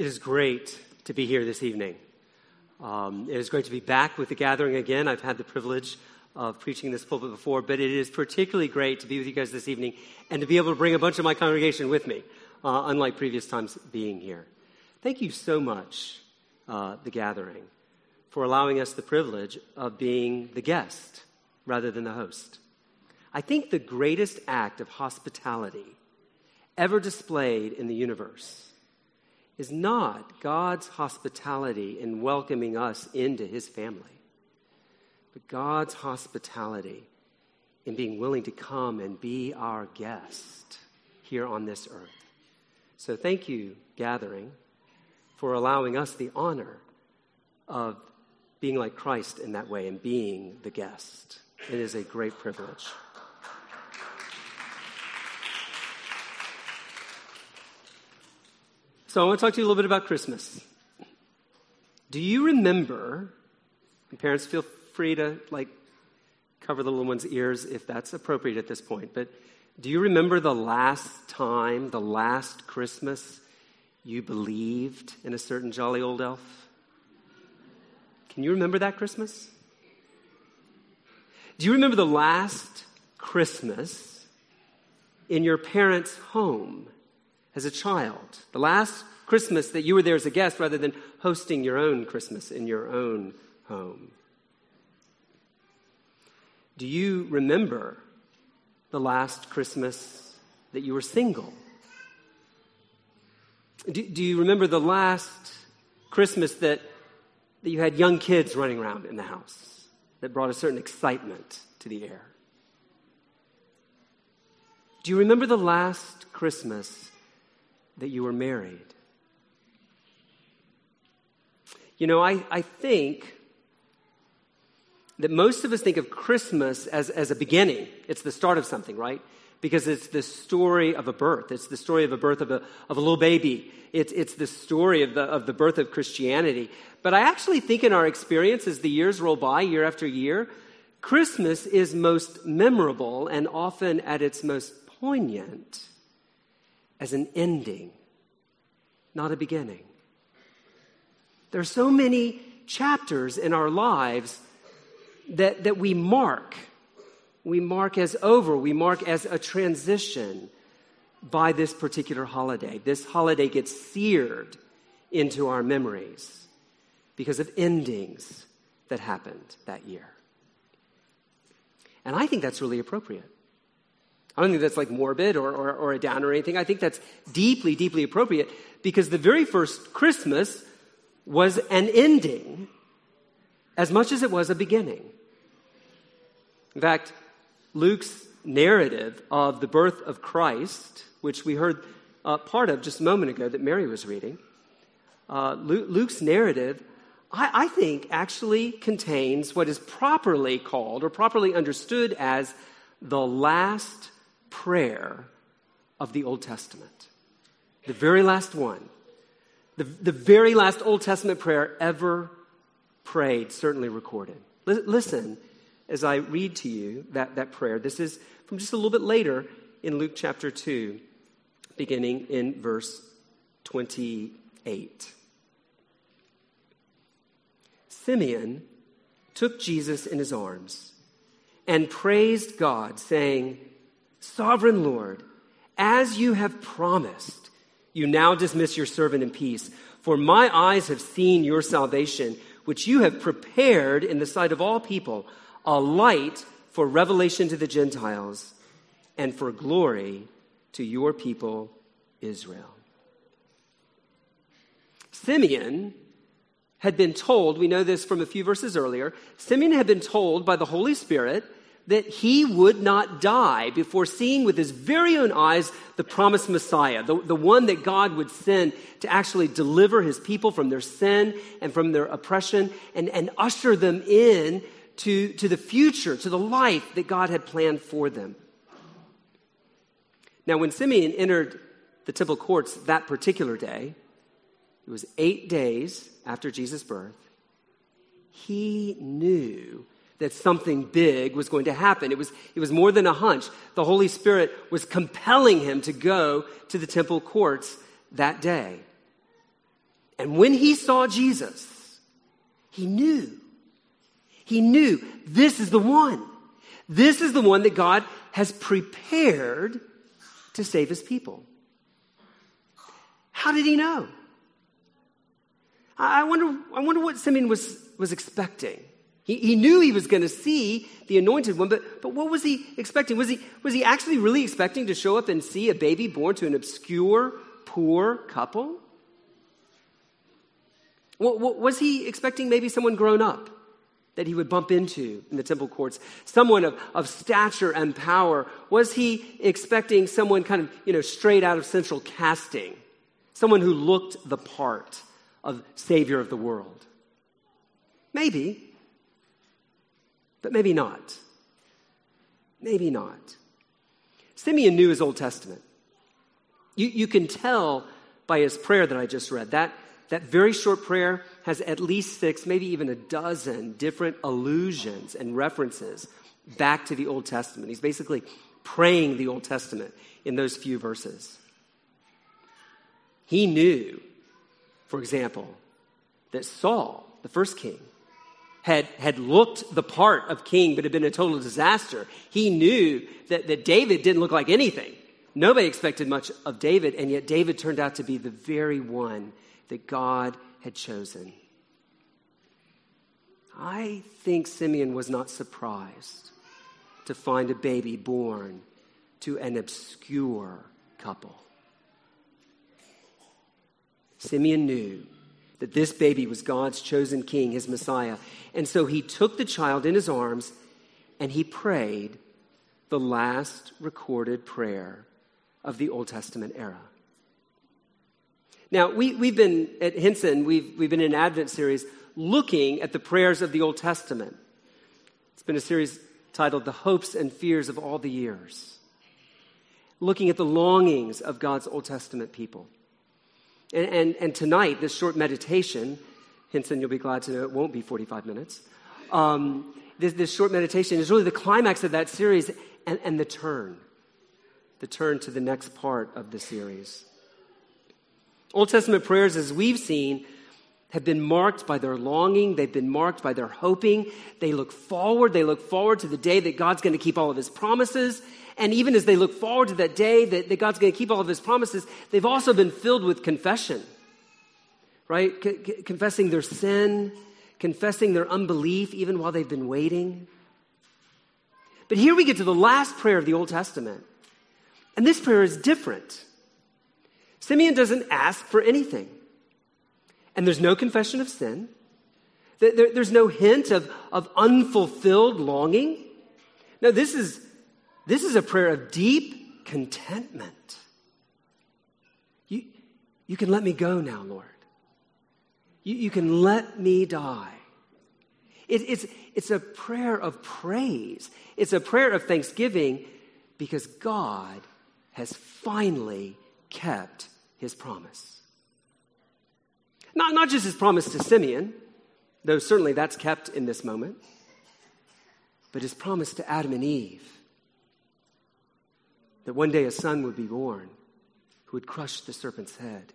It is great to be here this evening. Um, it is great to be back with the gathering again. I've had the privilege of preaching this pulpit before, but it is particularly great to be with you guys this evening and to be able to bring a bunch of my congregation with me, uh, unlike previous times being here. Thank you so much, uh, the gathering, for allowing us the privilege of being the guest rather than the host. I think the greatest act of hospitality ever displayed in the universe is not God's hospitality in welcoming us into his family, but God's hospitality in being willing to come and be our guest here on this earth. So thank you, gathering, for allowing us the honor of being like Christ in that way and being the guest. It is a great privilege. So I want to talk to you a little bit about Christmas. Do you remember, parents feel free to like cover the little one's ears if that's appropriate at this point, but do you remember the last time, the last Christmas you believed in a certain jolly old elf? Can you remember that Christmas? Do you remember the last Christmas in your parents' home? As a child, the last Christmas that you were there as a guest rather than hosting your own Christmas in your own home. Do you remember the last Christmas that you were single? Do, do you remember the last Christmas that, that you had young kids running around in the house that brought a certain excitement to the air? Do you remember the last Christmas that you were married. You know, I, I think that most of us think of Christmas as, as a beginning. It's the start of something, right? Because it's the story of a birth. It's the story of a birth of a, of a little baby. It's, it's the story of the, of the birth of Christianity. But I actually think in our experience, as the years roll by, year after year, Christmas is most memorable and often at its most poignant as an ending, not a beginning. There are so many chapters in our lives that, that we mark. We mark as over, we mark as a transition by this particular holiday. This holiday gets seared into our memories because of endings that happened that year. And I think that's really appropriate. I don't think that's like morbid or, or, or a down or anything. I think that's deeply, deeply appropriate because the very first Christmas was an ending as much as it was a beginning. In fact, Luke's narrative of the birth of Christ, which we heard uh, part of just a moment ago that Mary was reading, uh, Luke's narrative, I, I think, actually contains what is properly called or properly understood as the last prayer of the Old Testament. The very last one. The, the very last Old Testament prayer ever prayed, certainly recorded. L- listen as I read to you that, that prayer. This is from just a little bit later in Luke chapter 2, beginning in verse 28. Simeon took Jesus in his arms and praised God, saying, Sovereign Lord, as you have promised, you now dismiss your servant in peace. For my eyes have seen your salvation, which you have prepared in the sight of all people, a light for revelation to the Gentiles and for glory to your people, Israel. Simeon had been told, we know this from a few verses earlier, Simeon had been told by the Holy Spirit that he would not die before seeing with his very own eyes the promised Messiah, the, the one that God would send to actually deliver his people from their sin and from their oppression and, and usher them in to, to the future, to the life that God had planned for them. Now, when Simeon entered the temple courts that particular day, it was eight days after Jesus' birth, he knew that something big was going to happen. It was, it was more than a hunch. The Holy Spirit was compelling him to go to the temple courts that day. And when he saw Jesus, he knew. He knew this is the one. This is the one that God has prepared to save his people. How did he know? I wonder, I wonder what Simeon was, was expecting. He, he knew he was going to see the anointed one, but, but what was he expecting? Was he, was he actually really expecting to show up and see a baby born to an obscure, poor couple? Was he expecting maybe someone grown up that he would bump into in the temple courts? Someone of, of stature and power? Was he expecting someone kind of, you know, straight out of central casting? Someone who looked the part of Savior of the world? Maybe, but maybe not. Maybe not. Simeon knew his Old Testament. You, you can tell by his prayer that I just read. That, that very short prayer has at least six, maybe even a dozen different allusions and references back to the Old Testament. He's basically praying the Old Testament in those few verses. He knew, for example, that Saul, the first king, had, had looked the part of king but had been a total disaster. He knew that, that David didn't look like anything. Nobody expected much of David, and yet David turned out to be the very one that God had chosen. I think Simeon was not surprised to find a baby born to an obscure couple. Simeon knew that this baby was God's chosen king, his Messiah. And so he took the child in his arms and he prayed the last recorded prayer of the Old Testament era. Now, we, we've been at Hinson, we've, we've been in an Advent series looking at the prayers of the Old Testament. It's been a series titled The Hopes and Fears of All the Years, looking at the longings of God's Old Testament people. And, and, and tonight, this short meditation, Hinson, you'll be glad to know it won't be 45 minutes. Um, this, this short meditation is really the climax of that series and, and the turn, the turn to the next part of the series. Old Testament prayers, as we've seen, have been marked by their longing. They've been marked by their hoping. They look forward. They look forward to the day that God's going to keep all of his promises. And even as they look forward to that day that, that God's going to keep all of his promises, they've also been filled with confession, right? C- confessing their sin, confessing their unbelief, even while they've been waiting. But here we get to the last prayer of the Old Testament. And this prayer is different. Simeon doesn't ask for anything. And there's no confession of sin. There, there's no hint of, of unfulfilled longing. No, this is, this is a prayer of deep contentment. You, you can let me go now, Lord. You, you can let me die. It, it's, it's a prayer of praise, it's a prayer of thanksgiving because God has finally kept his promise. Not, not just his promise to Simeon, though certainly that's kept in this moment, but his promise to Adam and Eve that one day a son would be born who would crush the serpent's head.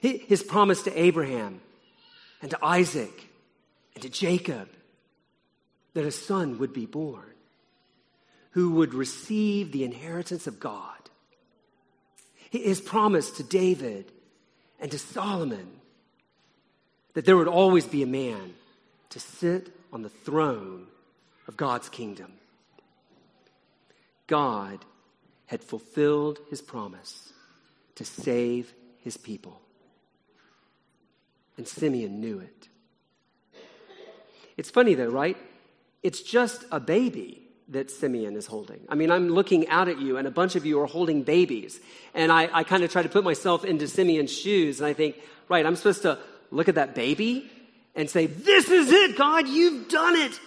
His promise to Abraham and to Isaac and to Jacob that a son would be born who would receive the inheritance of God. His promise to David and to Solomon that there would always be a man to sit on the throne of God's kingdom. God had fulfilled his promise to save his people. And Simeon knew it. It's funny though, right? It's just a baby that Simeon is holding. I mean, I'm looking out at you, and a bunch of you are holding babies. And I, I kind of try to put myself into Simeon's shoes, and I think, right, I'm supposed to look at that baby and say, This is it, God, you've done it.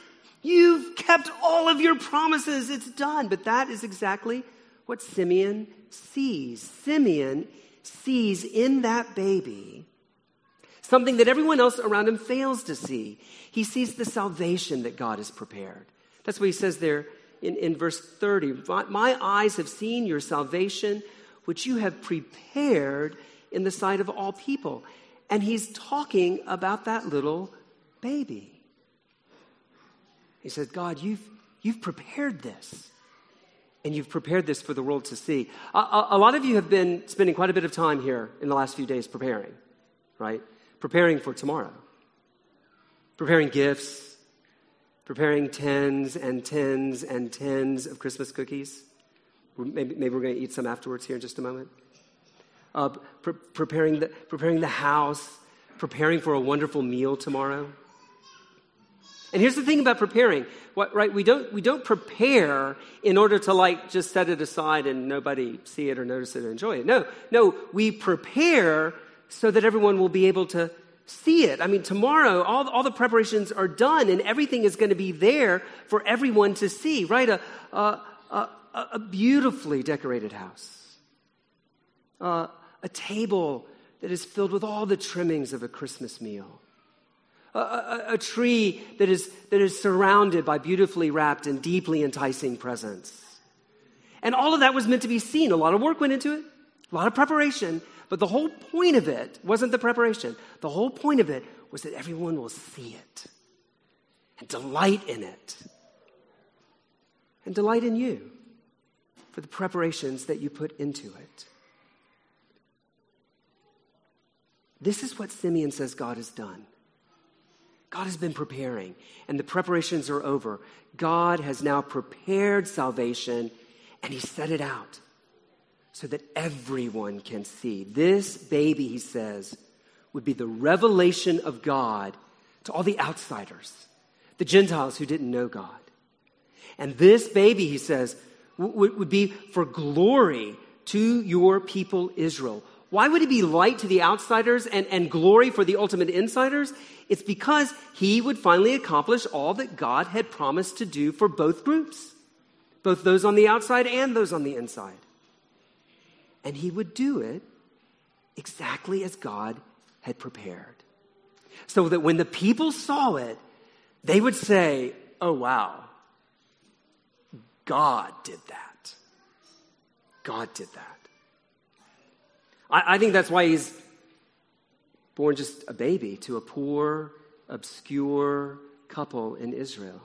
You've kept all of your promises. It's done. But that is exactly what Simeon sees. Simeon sees in that baby something that everyone else around him fails to see. He sees the salvation that God has prepared. That's what he says there in, in verse 30. My eyes have seen your salvation, which you have prepared in the sight of all people. And he's talking about that little baby. He says, God, you've, you've prepared this. And you've prepared this for the world to see. A, a, a lot of you have been spending quite a bit of time here in the last few days preparing, right? Preparing for tomorrow, preparing gifts, preparing tens and tens and tens of Christmas cookies. Maybe, maybe we're going to eat some afterwards here in just a moment. Uh, pre- preparing, the, preparing the house, preparing for a wonderful meal tomorrow. And here's the thing about preparing, what, right? We don't, we don't prepare in order to like just set it aside and nobody see it or notice it or enjoy it. No, no, we prepare so that everyone will be able to see it. I mean, tomorrow, all, all the preparations are done and everything is going to be there for everyone to see, right? A, a, a, a beautifully decorated house, uh, a table that is filled with all the trimmings of a Christmas meal a, a, a tree that is, that is surrounded by beautifully wrapped and deeply enticing presents. And all of that was meant to be seen. A lot of work went into it, a lot of preparation. But the whole point of it wasn't the preparation. The whole point of it was that everyone will see it and delight in it and delight in you for the preparations that you put into it. This is what Simeon says God has done. God has been preparing, and the preparations are over. God has now prepared salvation, and He set it out so that everyone can see. This baby, He says, would be the revelation of God to all the outsiders, the Gentiles who didn't know God. And this baby, He says, would, be for glory to your people Israel. Why would he be light to the outsiders and, and glory for the ultimate insiders? It's because he would finally accomplish all that God had promised to do for both groups, both those on the outside and those on the inside. And he would do it exactly as God had prepared. So that when the people saw it, they would say, Oh, wow, God did that. God did that. I, I think that's why he's born just a baby to a poor, obscure couple in Israel.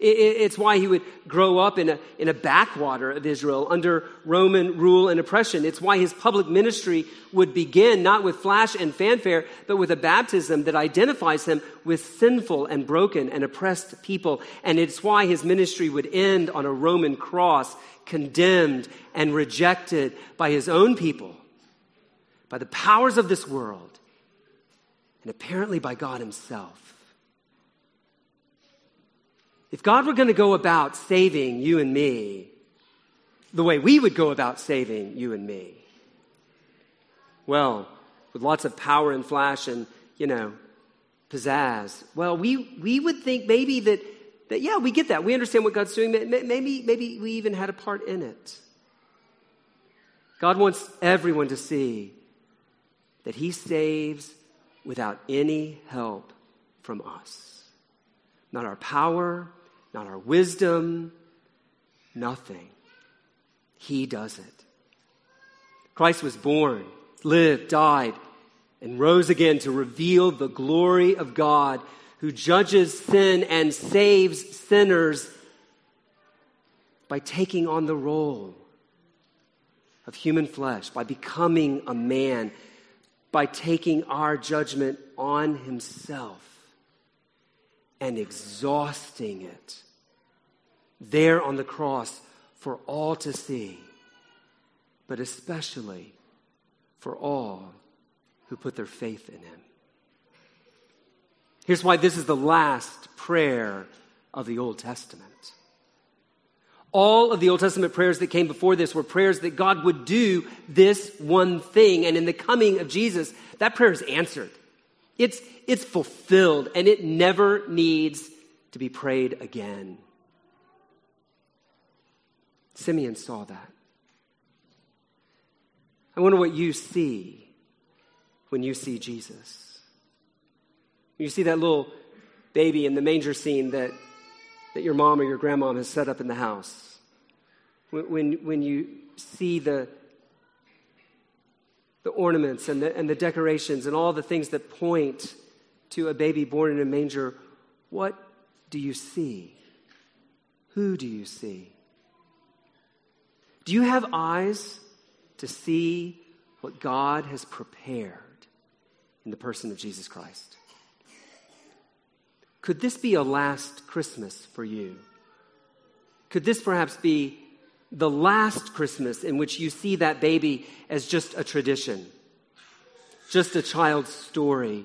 It's why he would grow up in a, in a backwater of Israel under Roman rule and oppression. It's why his public ministry would begin not with flash and fanfare, but with a baptism that identifies him with sinful and broken and oppressed people. And it's why his ministry would end on a Roman cross, condemned and rejected by his own people, by the powers of this world, and apparently by God himself. If God were going to go about saving you and me the way we would go about saving you and me, well, with lots of power and flash and, you know, pizzazz, well, we, we would think maybe that, that, yeah, we get that. We understand what God's doing. Maybe, maybe we even had a part in it. God wants everyone to see that He saves without any help from us. Not our power, not our wisdom, nothing. He does it. Christ was born, lived, died, and rose again to reveal the glory of God who judges sin and saves sinners by taking on the role of human flesh, by becoming a man, by taking our judgment on himself and exhausting it there on the cross for all to see, but especially for all who put their faith in him. Here's why this is the last prayer of the Old Testament. All of the Old Testament prayers that came before this were prayers that God would do this one thing. And in the coming of Jesus, that prayer is answered. It's, it's fulfilled and it never needs to be prayed again. Simeon saw that. I wonder what you see when you see Jesus. You see that little baby in the manger scene that, that your mom or your grandmom has set up in the house. When, when, when you see the, the ornaments and the, and the decorations and all the things that point to a baby born in a manger, what do you see? Who do you see? Do you have eyes to see what God has prepared in the person of Jesus Christ? Could this be a last Christmas for you? Could this perhaps be the last Christmas in which you see that baby as just a tradition, just a child's story,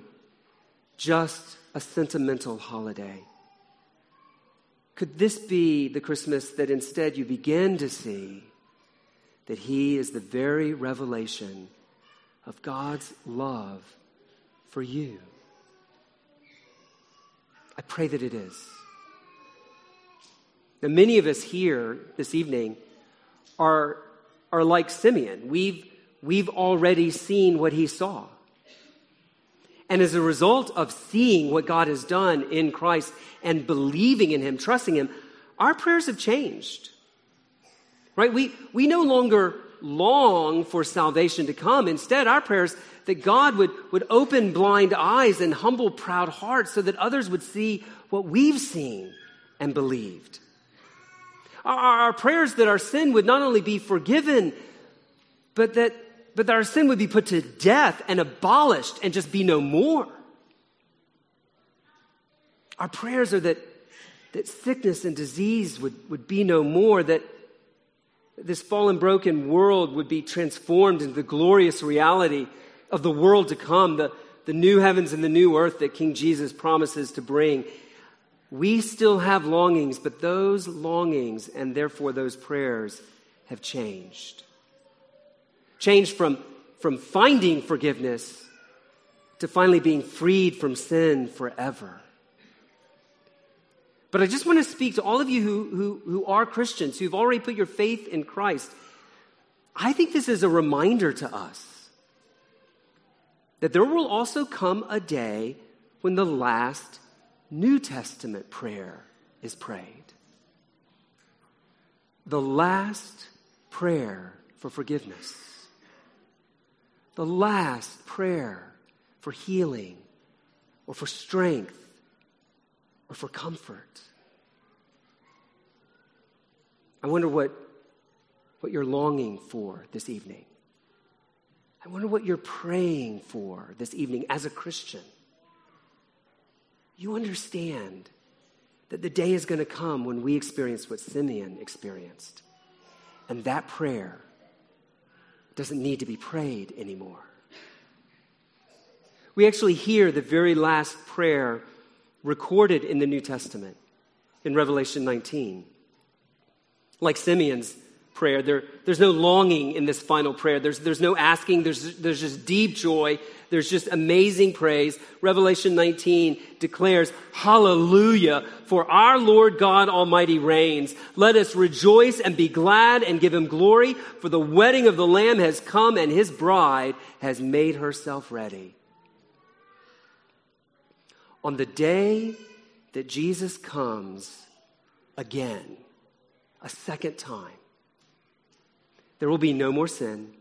just a sentimental holiday? Could this be the Christmas that instead you begin to see that He is the very revelation of God's love for you? I pray that it is. Now, many of us here this evening are, are like Simeon. We've, we've already seen what he saw. And as a result of seeing what God has done in Christ and believing in him, trusting him, our prayers have changed. Right? We, we no longer long for salvation to come. Instead, our prayers that God would, would open blind eyes and humble proud hearts so that others would see what we've seen and believed. Our, prayers that our sin would not only be forgiven, but that, but that our sin would be put to death and abolished and just be no more. Our prayers are that, that sickness and disease would, would be no more, that this fallen, broken world would be transformed into the glorious reality of the world to come, the, the new heavens and the new earth that King Jesus promises to bring. We still have longings, but those longings and therefore those prayers have changed. Changed from, from finding forgiveness to finally being freed from sin forever. But I just want to speak to all of you who, who, who are Christians, who've already put your faith in Christ. I think this is a reminder to us that there will also come a day when the last New Testament prayer is prayed. The last prayer for forgiveness. The last prayer for healing or for strength or for comfort. I wonder what, what you're longing for this evening. I wonder what you're praying for this evening as a Christian you understand that the day is going to come when we experience what Simeon experienced. And that prayer doesn't need to be prayed anymore. We actually hear the very last prayer recorded in the New Testament in Revelation 19. Like Simeon's prayer, there, there's no longing in this final prayer. There's, there's no asking, there's, there's just deep joy there's just amazing praise. Revelation 19 declares, Hallelujah, for our Lord God Almighty reigns. Let us rejoice and be glad and give him glory, for the wedding of the Lamb has come and his bride has made herself ready. On the day that Jesus comes again, a second time, there will be no more sin,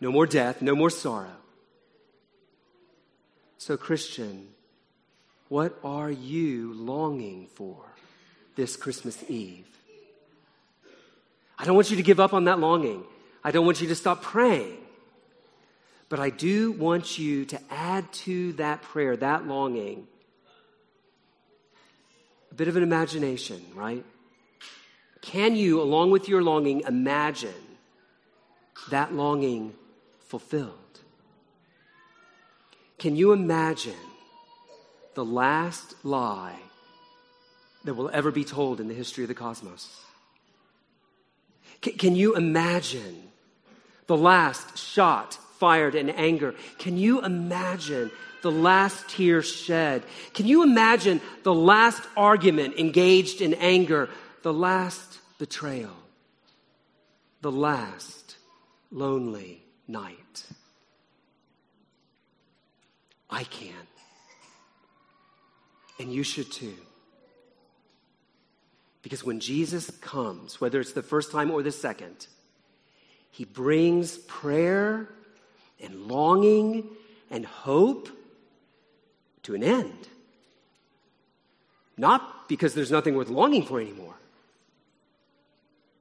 no more death, no more sorrow. So, Christian, what are you longing for this Christmas Eve? I don't want you to give up on that longing. I don't want you to stop praying. But I do want you to add to that prayer, that longing, a bit of an imagination, right? Can you, along with your longing, imagine that longing fulfilled? Can you imagine the last lie that will ever be told in the history of the cosmos? Can, can you imagine the last shot fired in anger? Can you imagine the last tear shed? Can you imagine the last argument engaged in anger? The last betrayal? The last lonely night? I can. And you should too. Because when Jesus comes, whether it's the first time or the second, he brings prayer and longing and hope to an end. Not because there's nothing worth longing for anymore,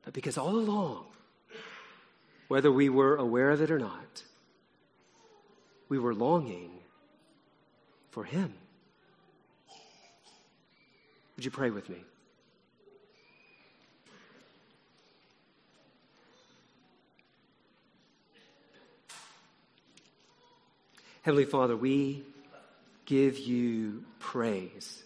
but because all along, whether we were aware of it or not, we were longing for Him. Would you pray with me? Heavenly Father, we give you praise.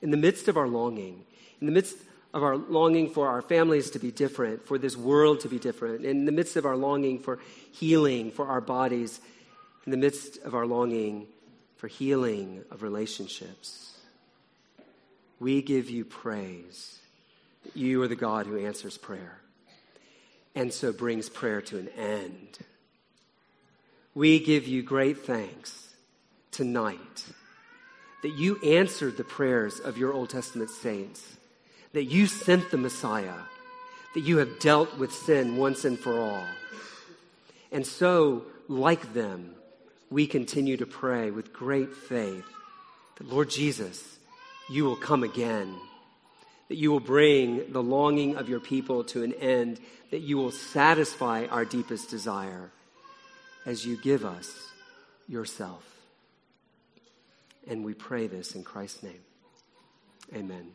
In the midst of our longing, in the midst of our longing for our families to be different, for this world to be different, in the midst of our longing for healing for our bodies, in the midst of our longing for healing of relationships, we give you praise you are the God who answers prayer and so brings prayer to an end. We give you great thanks tonight that you answered the prayers of your Old Testament saints, that you sent the Messiah, that you have dealt with sin once and for all. And so, like them, we continue to pray with great faith that, Lord Jesus, you will come again, that you will bring the longing of your people to an end, that you will satisfy our deepest desire as you give us yourself. And we pray this in Christ's name. Amen.